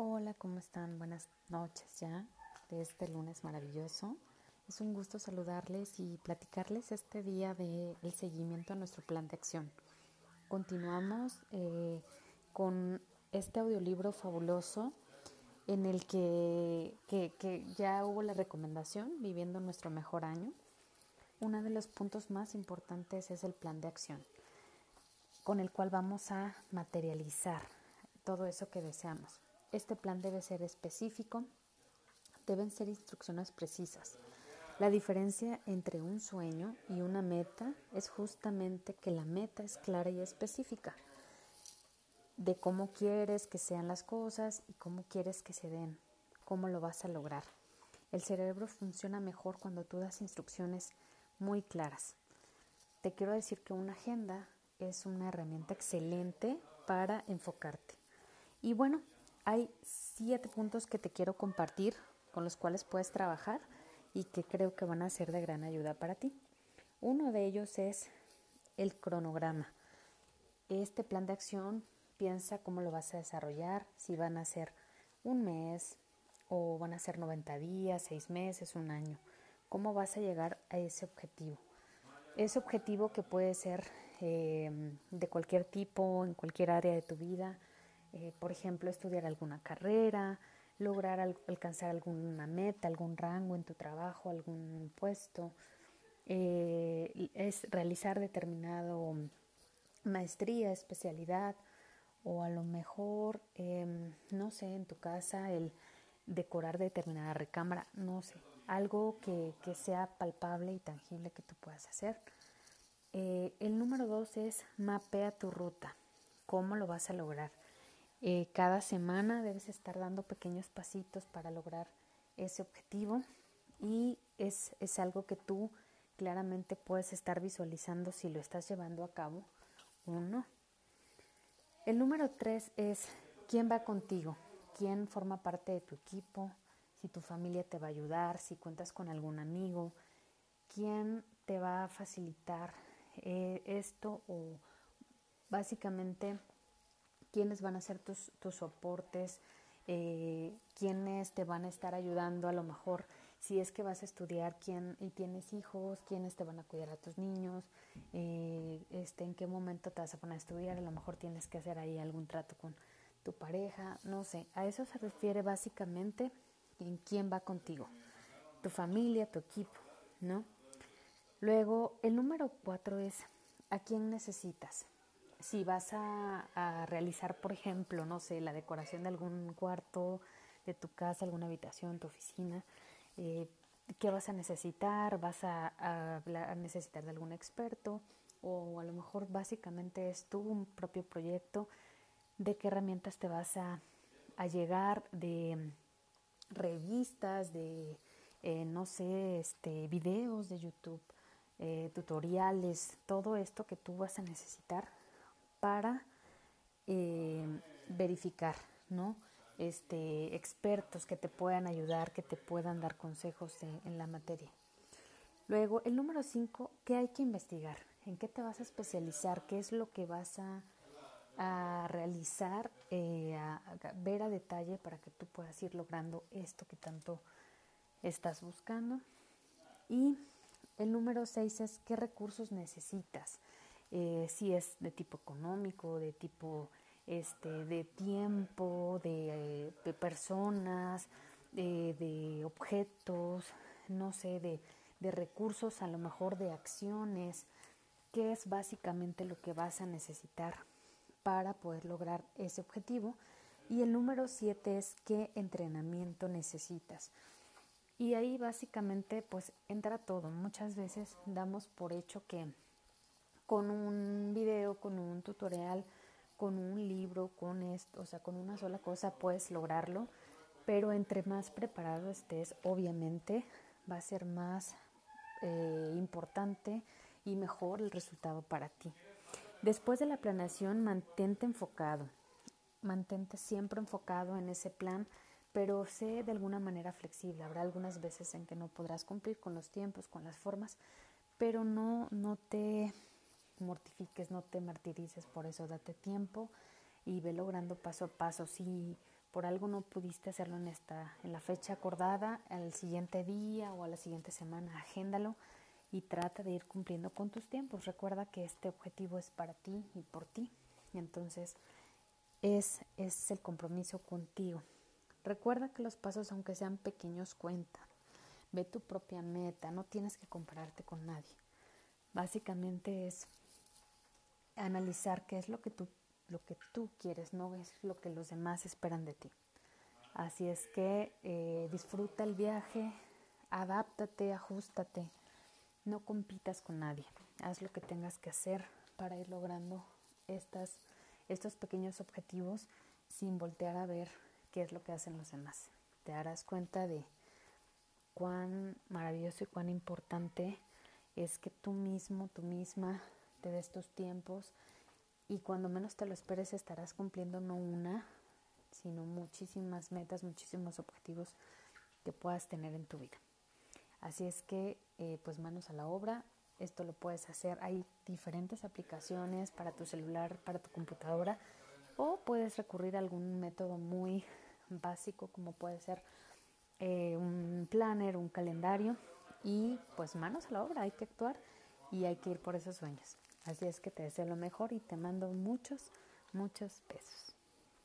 Hola, ¿cómo están? Buenas noches ya de este lunes maravilloso. Es un gusto saludarles y platicarles este día del seguimiento a nuestro plan de acción. Continuamos eh, con este audiolibro fabuloso en el que, que ya hubo la recomendación, Viviendo nuestro mejor año. Uno de los puntos más importantes es el plan de acción, con el cual vamos a materializar todo eso que deseamos. Este plan debe ser específico, deben ser instrucciones precisas. La diferencia entre un sueño y una meta es justamente que la meta es clara y específica de cómo quieres que sean las cosas y cómo quieres que se den, cómo lo vas a lograr. El cerebro funciona mejor cuando tú das instrucciones muy claras. Te quiero decir que una agenda es una herramienta excelente para enfocarte. Y bueno, hay siete puntos que te quiero compartir con los cuales puedes trabajar y que creo que van a ser de gran ayuda para ti. Uno de ellos es el cronograma. Este plan de acción piensa cómo lo vas a desarrollar, si van a ser un mes o van a ser 90 días, seis meses, un año. ¿Cómo vas a llegar a ese objetivo? Ese objetivo que puede ser eh, de cualquier tipo, en cualquier área de tu vida, eh, por ejemplo, estudiar alguna carrera, lograr alcanzar alguna meta, algún rango en tu trabajo, algún puesto, eh, es realizar determinado maestría, especialidad, o a lo mejor, em, no sé, en tu casa el decorar determinada recámara, no sé, algo que, sea palpable y tangible que tú puedas hacer. Eh, el número dos es mapea tu ruta. ¿Cómo lo vas a lograr? Eh, cada semana debes estar dando pequeños pasitos para lograr ese objetivo y es, es algo que tú claramente puedes estar visualizando si lo estás llevando a cabo o no. El número tres es quién va contigo, quién forma parte de tu equipo, si tu familia te va a ayudar, si cuentas con algún amigo, quién te va a facilitar eh, esto o básicamente quiénes van a ser tus, tus soportes, eh, quiénes te van a estar ayudando a lo mejor si es que vas a estudiar quién y tienes hijos, quiénes te van a cuidar a tus niños, eh, este, en qué momento te vas a poner a estudiar, a lo mejor tienes que hacer ahí algún trato con tu pareja, no sé, a eso se refiere básicamente en quién va contigo, tu familia, tu equipo, ¿no? Luego, el número cuatro es a quién necesitas si vas a, realizar, por ejemplo, no sé, la decoración de algún cuarto de tu casa, alguna habitación, tu oficina, eh, ¿qué vas a necesitar? ¿Vas a, a, necesitar de algún experto? O a lo mejor básicamente es tu propio proyecto, de qué herramientas te vas a, llegar, de revistas, de, eh, no sé, este, videos de YouTube, eh, tutoriales, todo esto que tú vas a necesitar para eh, verificar, ¿no? Este, expertos que te puedan ayudar, que te puedan dar consejos en la materia. Luego, el número 5, ¿qué hay que investigar? ¿En qué te vas a especializar? ¿Qué es lo que vas a, realizar, eh, a, ver a detalle para que tú puedas ir logrando esto que tanto estás buscando? Y el número 6 es qué recursos necesitas. Eh, si es de tipo económico, de tipo este, de tiempo, de, personas, de, objetos, no sé, de, de recursos, a lo mejor de acciones, que es básicamente lo que vas a necesitar para poder lograr ese objetivo. Y el número siete es qué entrenamiento necesitas. Y ahí básicamente pues entra todo. Muchas veces damos por hecho que con un video, con un tutorial, con un libro, con esto, o sea, con una sola cosa puedes lograrlo, pero entre más preparado estés, obviamente va a ser más eh, importante y mejor el resultado para ti. Después de la planeación, mantente enfocado, mantente siempre enfocado en ese plan, pero sé de alguna manera flexible. Habrá algunas veces en que no podrás cumplir con los tiempos, con las formas, pero no, no te mortifiques, no te martirices por eso, date tiempo y ve logrando paso a paso. Si por algo no pudiste hacerlo en esta, en la fecha acordada, al siguiente día o a la siguiente semana, agéndalo y trata de ir cumpliendo con tus tiempos. Recuerda que este objetivo es para ti y por ti. Entonces es, es el compromiso contigo. Recuerda que los pasos, aunque sean pequeños, cuentan. Ve tu propia meta, no tienes que compararte con nadie. Básicamente es analizar qué es lo que tú, lo que tú quieres, no es lo que los demás esperan de ti. Así es que eh, disfruta el viaje, adáptate, ajustate, no compitas con nadie. Haz lo que tengas que hacer para ir logrando estas, estos pequeños objetivos sin voltear a ver qué es lo que hacen los demás. Te darás cuenta de cuán maravilloso y cuán importante es que tú mismo, tú misma, te des tus tiempos y cuando menos te lo esperes estarás cumpliendo no una, sino muchísimas metas, muchísimos objetivos que puedas tener en tu vida. Así es que, eh, pues manos a la obra, esto lo puedes hacer. Hay diferentes aplicaciones para tu celular, para tu computadora, o puedes recurrir a algún método muy básico como puede ser eh, un planner, un calendario y pues manos a la obra, hay que actuar y hay que ir por esos sueños. Así es que te deseo lo mejor y te mando muchos, muchos besos.